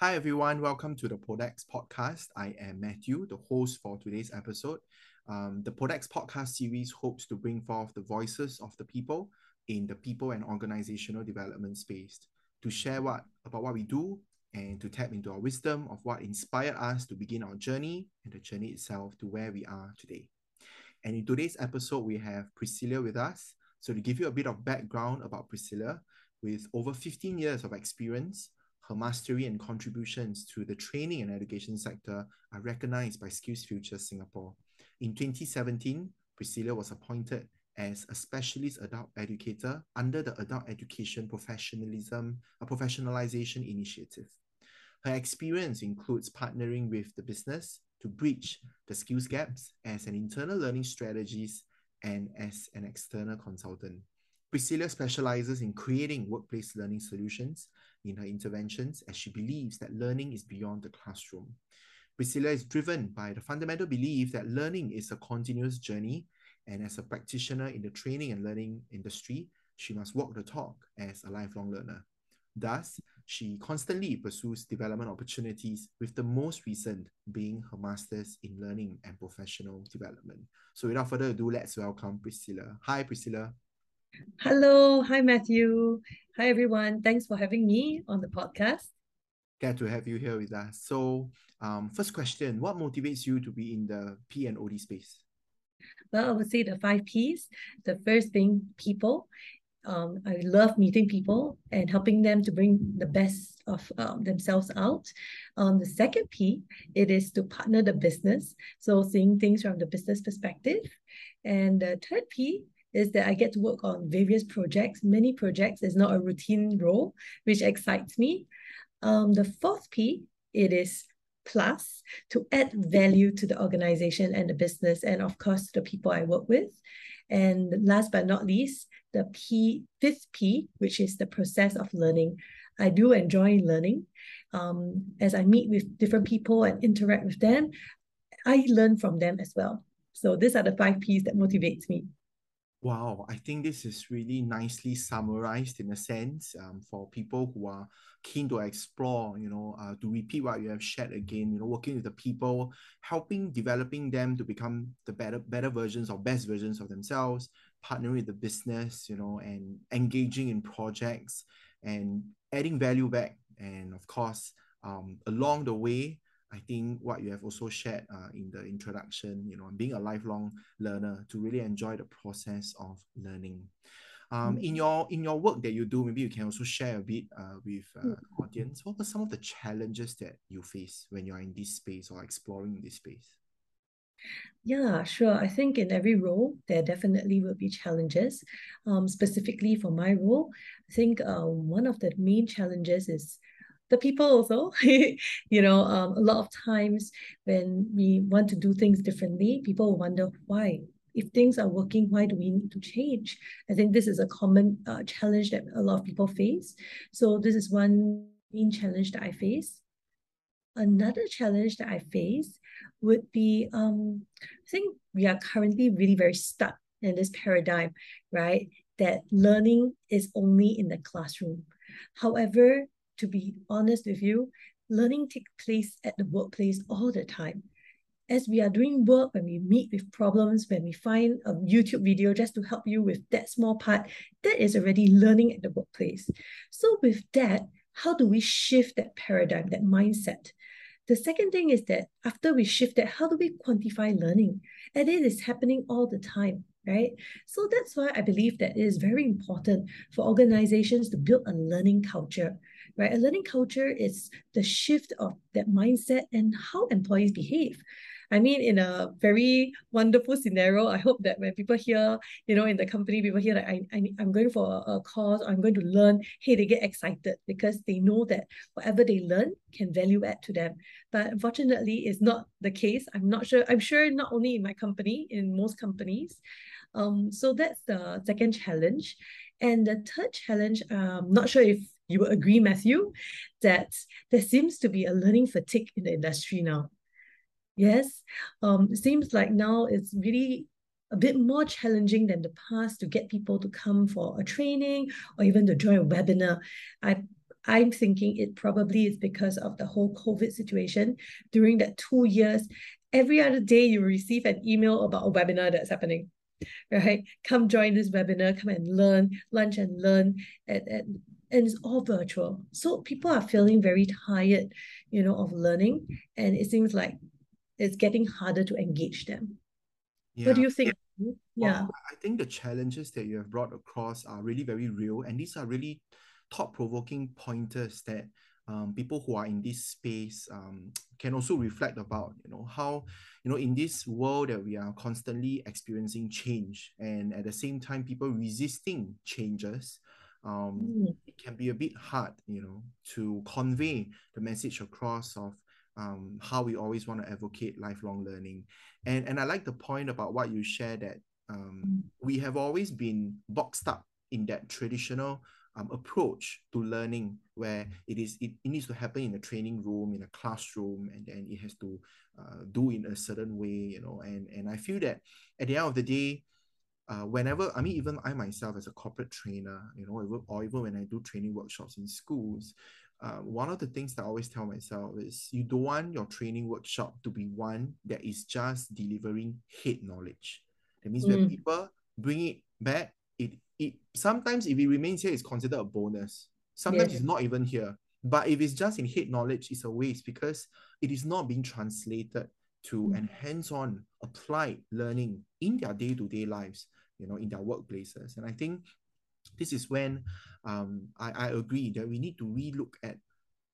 Hi, everyone. Welcome to the Podex podcast. I am Matthew, the host for today's episode. Um, the Podex podcast series hopes to bring forth the voices of the people in the people and organizational development space to share what about what we do and to tap into our wisdom of what inspired us to begin our journey and the journey itself to where we are today. And in today's episode, we have Priscilla with us. So, to give you a bit of background about Priscilla, with over 15 years of experience, her mastery and contributions to the training and education sector are recognized by SkillsFuture Singapore. In 2017, Priscilla was appointed as a specialist adult educator under the Adult Education Professionalism, a Professionalization Initiative. Her experience includes partnering with the business to bridge the skills gaps as an internal learning strategist and as an external consultant. Priscilla specializes in creating workplace learning solutions in her interventions as she believes that learning is beyond the classroom. Priscilla is driven by the fundamental belief that learning is a continuous journey, and as a practitioner in the training and learning industry, she must walk the talk as a lifelong learner. Thus, she constantly pursues development opportunities, with the most recent being her master's in learning and professional development. So, without further ado, let's welcome Priscilla. Hi, Priscilla. Hello. Hi, Matthew. Hi, everyone. Thanks for having me on the podcast. Glad to have you here with us. So, um, first question What motivates you to be in the P and OD space? Well, I would say the five P's. The first being people, um, I love meeting people and helping them to bring the best of um, themselves out. Um, the second P, it is to partner the business. So seeing things from the business perspective. And the third P is that I get to work on various projects, many projects. It's not a routine role, which excites me. Um, the fourth P, it is plus to add value to the organization and the business, and of course, the people I work with. And last but not least, the P fifth P, which is the process of learning. I do enjoy learning. Um, as I meet with different people and interact with them, I learn from them as well. So these are the five P's that motivates me. Wow, I think this is really nicely summarized in a sense um, for people who are keen to explore, you know, uh, to repeat what you have shared again, you know, working with the people, helping developing them to become the better better versions or best versions of themselves, partnering with the business, you know, and engaging in projects and adding value back. And of course, um, along the way, I think what you have also shared uh, in the introduction, you know, being a lifelong learner to really enjoy the process of learning. Um, in mm. your in your work that you do, maybe you can also share a bit uh, with uh, mm. audience. What were some of the challenges that you face when you're in this space or exploring this space? Yeah, sure. I think in every role, there definitely will be challenges. Um, specifically for my role, I think uh, one of the main challenges is the people also. you know, um, a lot of times when we want to do things differently, people wonder why. If things are working, why do we need to change? I think this is a common uh, challenge that a lot of people face. So this is one main challenge that I face. Another challenge that I face would be um, I think we are currently really very stuck in this paradigm, right? That learning is only in the classroom. However, to be honest with you, learning takes place at the workplace all the time. As we are doing work, when we meet with problems, when we find a YouTube video just to help you with that small part, that is already learning at the workplace. So, with that, how do we shift that paradigm, that mindset? The second thing is that after we shift that, how do we quantify learning? And it is happening all the time right? So that's why I believe that it is very important for organizations to build a learning culture right? A learning culture is the shift of that mindset and how employees behave. I mean, in a very wonderful scenario, I hope that when people hear, you know, in the company, people hear that I, I, I'm going for a, a course, I'm going to learn, hey, they get excited because they know that whatever they learn can value add to them. But unfortunately, it's not the case. I'm not sure. I'm sure not only in my company, in most companies. Um, so that's the second challenge. And the third challenge, I'm um, not sure if you will agree, Matthew, that there seems to be a learning fatigue in the industry now. Yes, um, it seems like now it's really a bit more challenging than the past to get people to come for a training or even to join a webinar. I I'm thinking it probably is because of the whole COVID situation during that two years. Every other day, you receive an email about a webinar that's happening, right? Come join this webinar, come and learn, lunch and learn, and, and, and it's all virtual. So people are feeling very tired, you know, of learning, and it seems like it's getting harder to engage them. Yeah. What do you think? Yeah. I think the challenges that you have brought across are really very real, and these are really thought-provoking pointers that um, people who are in this space um, can also reflect about you know how you know in this world that we are constantly experiencing change and at the same time people resisting changes um, mm. it can be a bit hard you know to convey the message across of um, how we always want to advocate lifelong learning and and i like the point about what you share that um, mm. we have always been boxed up in that traditional um, approach to learning where it is it, it needs to happen in a training room in a classroom and then it has to uh, do in a certain way you know and and i feel that at the end of the day uh, whenever i mean even i myself as a corporate trainer you know or even when i do training workshops in schools uh, one of the things that I always tell myself is you don't want your training workshop to be one that is just delivering head knowledge. That means mm. when people bring it back, it it sometimes if it remains here, it's considered a bonus. Sometimes it's not even here. But if it's just in head knowledge, it's a waste because it is not being translated to mm. and hands-on applied learning in their day-to-day lives, you know, in their workplaces. And I think this is when um, I, I agree that we need to relook at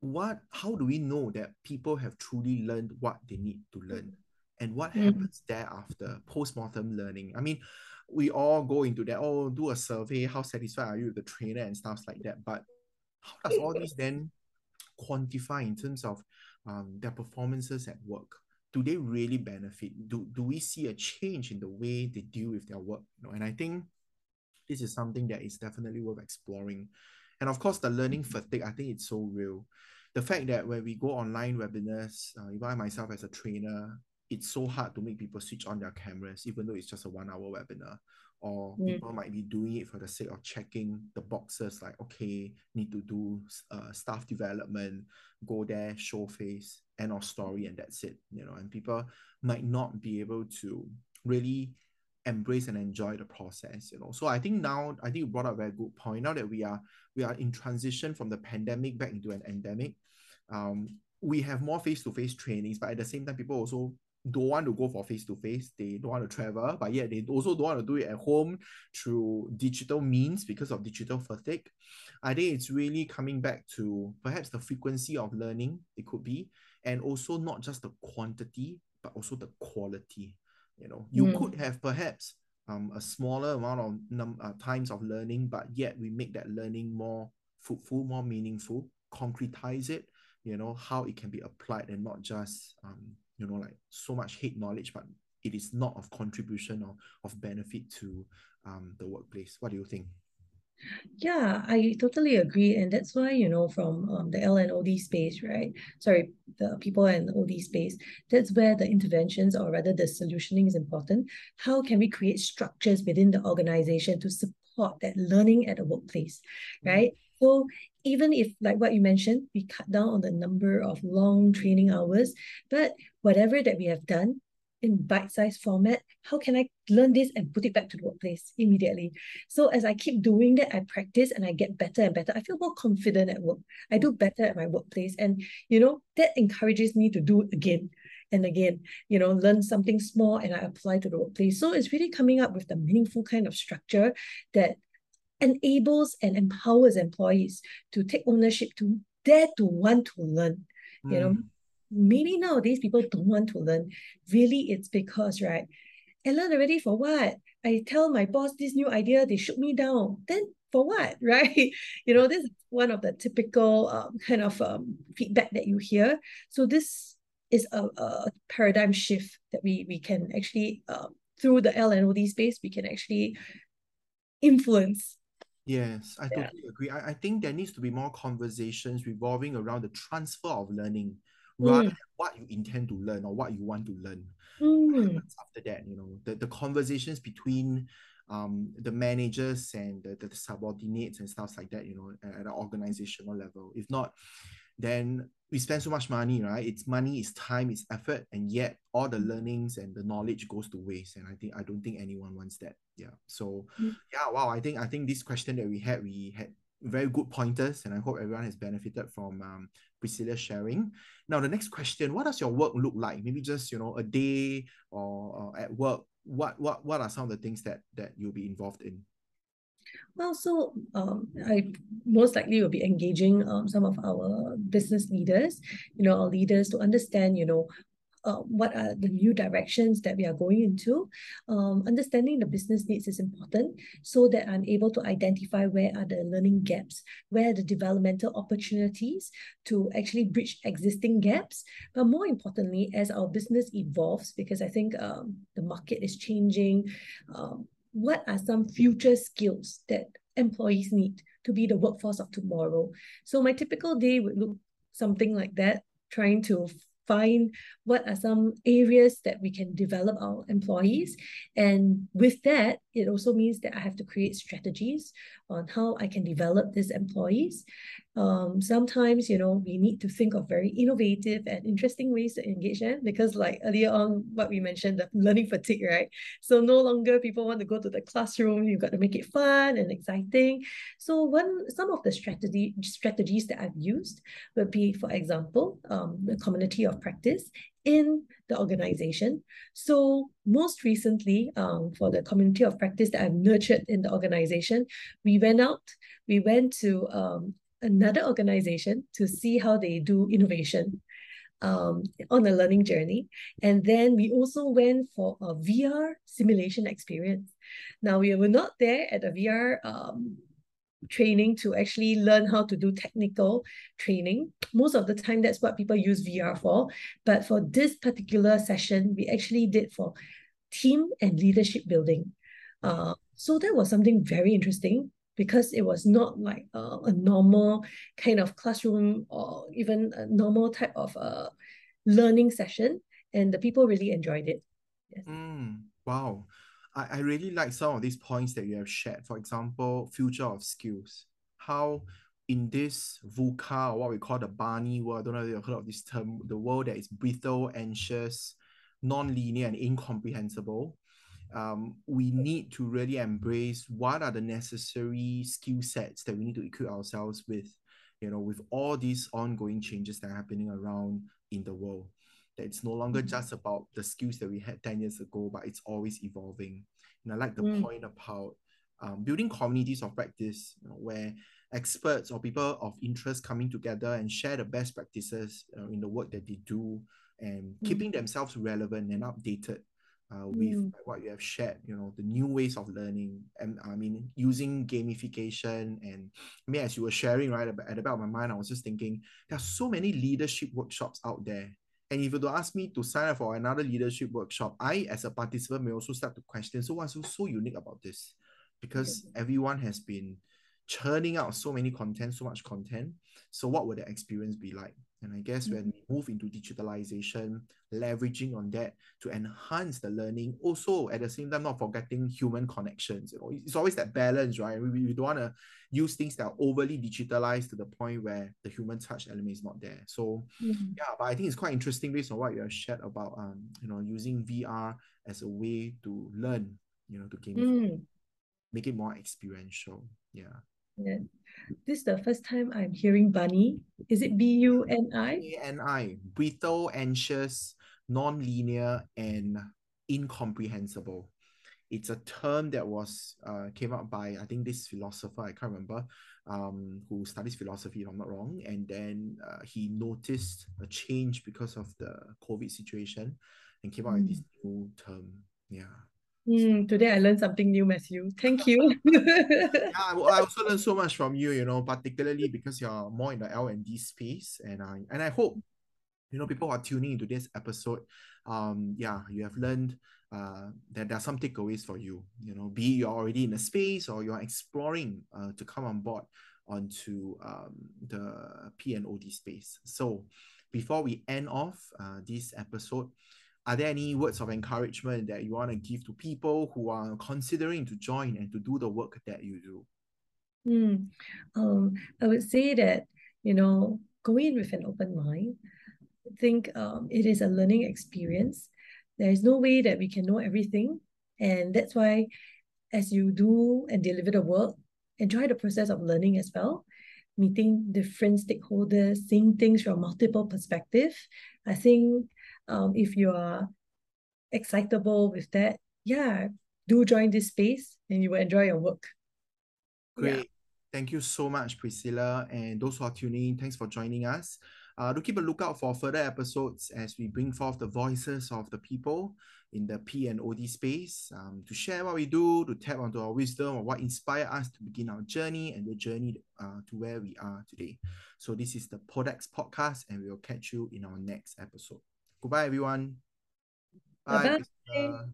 what how do we know that people have truly learned what they need to learn and what mm. happens thereafter post-mortem learning i mean we all go into that, oh, do a survey, how satisfied are you with the trainer and stuff like that. But how does all this then quantify in terms of um, their performances at work? Do they really benefit? Do, do we see a change in the way they deal with their work? You know, and I think this is something that is definitely worth exploring. And of course, the learning fatigue, I think it's so real. The fact that when we go online webinars, uh, even I myself as a trainer, it's so hard to make people switch on their cameras, even though it's just a one hour webinar. Or mm. people might be doing it for the sake of checking the boxes, like, okay, need to do uh, staff development, go there, show face, end of story, and that's it. You know, and people might not be able to really embrace and enjoy the process you know so i think now i think you brought up a very good point now that we are we are in transition from the pandemic back into an endemic um we have more face-to-face trainings but at the same time people also don't want to go for face to face, they don't want to travel, but yet they also don't want to do it at home through digital means because of digital fatigue. I think it's really coming back to perhaps the frequency of learning, it could be, and also not just the quantity, but also the quality. You know, you mm. could have perhaps um, a smaller amount of num- uh, times of learning, but yet we make that learning more fruitful, more meaningful, concretize it, you know, how it can be applied and not just um, you know like so much hate knowledge but it is not of contribution or of benefit to um, the workplace what do you think yeah, I totally agree. And that's why, you know, from um, the L and OD space, right? Sorry, the people and OD space, that's where the interventions or rather the solutioning is important. How can we create structures within the organization to support that learning at the workplace, right? Mm-hmm. So even if like what you mentioned we cut down on the number of long training hours but whatever that we have done in bite-sized format how can i learn this and put it back to the workplace immediately? So as i keep doing that i practice and i get better and better. I feel more confident at work. I do better at my workplace. And you know that encourages me to do again and again you know learn something small and i apply to the workplace. So it's really coming up with the meaningful kind of structure that enables and empowers employees to take ownership, to dare to want to learn. Mm. You know, hmm. maybe nowadays people don't want to learn. Really, it's because, right? I learned already for what? I tell my boss this new idea, they shoot me down. Then for what, right? You know, this is one of the typical um, kind of um, feedback that you hear. So this is a, a paradigm shift that we we can actually um, through the L and OD space we can actually influence Yes, I yeah. totally agree. I, I think there needs to be more conversations revolving around the transfer of learning rather mm. than what you intend to learn or what you want to learn. Mm. After that, you know, the, the conversations between um, the managers and the, the subordinates and stuff like that, you know, at, at an organizational level. If not, then we spend so much money, right? It's money, it's time, it's effort, and yet all the learnings and the knowledge goes to waste. And I think I don't think anyone wants that. Yeah. So mm. yeah, wow. I think I think this question that we had, we had very good pointers, and I hope everyone has benefited from um, Priscilla sharing. Now, the next question: What does your work look like? Maybe just you know a day or, or at work. What what what are some of the things that that you'll be involved in? Well, so um, I most likely will be engaging um, some of our business leaders, you know, our leaders to understand, you know, uh, what are the new directions that we are going into. Um, understanding the business needs is important so that I'm able to identify where are the learning gaps, where the developmental opportunities to actually bridge existing gaps. But more importantly, as our business evolves, because I think um, the market is changing, um, what are some future skills that employees need to be the workforce of tomorrow? So my typical day would look something like that, trying to find what are some areas that we can develop our employees. And with that, it also means that I have to create strategies on how I can develop these employees. Um, sometimes, you know, we need to think of very innovative and interesting ways to engage them because, like earlier on, what we mentioned, the learning fatigue, right? So no longer people want to go to the classroom. You've got to make it fun and exciting. So one, some of the strategy strategies that I've used would be, for example, um, the community of practice in the organization. So most recently, um, for the community of practice that I've nurtured in the organization, we went out, we went to um, another organization to see how they do innovation um, on a learning journey. And then we also went for a VR simulation experience. Now, we were not there at a VR um, training to actually learn how to do technical training. Most of the time, that's what people use VR for. But for this particular session, we actually did for team and leadership building. Uh, so that was something very interesting because it was not like a normal kind of classroom or even a normal type of uh, learning session. And the people really enjoyed it. Yes. Mm, wow. I, I really like some of these points that you have shared. For example, future of skills. How in this VUCA or what we call the BANI world, I don't know if you've heard of this term, the world that is brittle, anxious, non-linear, and incomprehensible. Um, we need to really embrace what are the necessary skill sets that we need to equip ourselves with, you know, with all these ongoing changes that are happening around in the world that it's no longer mm-hmm. just about the skills that we had 10 years ago, but it's always evolving. And I like the mm. point about um, building communities of practice you know, where experts or people of interest coming together and share the best practices uh, in the work that they do and mm. keeping themselves relevant and updated uh, with mm. what you have shared, you know, the new ways of learning. And I mean, using gamification. And I mean, as you were sharing, right, at the back of my mind, I was just thinking there are so many leadership workshops out there and if you do ask me to sign up for another leadership workshop, I, as a participant, may also start to question so what's so, so unique about this? Because everyone has been churning out so many content, so much content. So, what would the experience be like? And I guess mm-hmm. when we move into digitalization, leveraging on that to enhance the learning, also at the same time, not forgetting human connections. It's always that balance, right? We, we don't want to use things that are overly digitalized to the point where the human touch element is not there. So mm-hmm. yeah, but I think it's quite interesting based on what you have shared about um, you know, using VR as a way to learn, you know, to game mm. make it more experiential. Yeah. Yeah. This is the first time I'm hearing bunny. Is it B U N I? B N I. Brittle, anxious, non-linear, and incomprehensible. It's a term that was uh, came up by I think this philosopher I can't remember um, who studies philosophy if I'm not wrong, and then uh, he noticed a change because of the COVID situation, and came up mm. with this hmm. new term. Yeah. Mm, today I learned something new, Matthew. Thank you. yeah, I, I also learned so much from you. You know, particularly because you're more in the L and D space, and I and I hope you know people are tuning into this episode. Um, yeah, you have learned uh, that there are some takeaways for you. You know, be you're already in a space or you're exploring uh, to come on board onto um, the P and OD space. So, before we end off uh, this episode, are there any words of encouragement that you want to give to people who are considering to join and to do the work that you do? Mm, um, I would say that, you know, go in with an open mind. I think um, it is a learning experience. There is no way that we can know everything. And that's why, as you do and deliver the work, enjoy the process of learning as well, meeting different stakeholders, seeing things from multiple perspectives. I think um, if you are excitable with that, yeah, do join this space and you will enjoy your work. Great. Yeah. Thank you so much, Priscilla. And those who are tuning in, thanks for joining us. Uh, to keep a lookout for further episodes as we bring forth the voices of the people in the P and OD space um, to share what we do, to tap onto our wisdom or what inspired us to begin our journey and the journey uh, to where we are today. So this is the Podex podcast, and we will catch you in our next episode. Goodbye, everyone. Bye. Bye.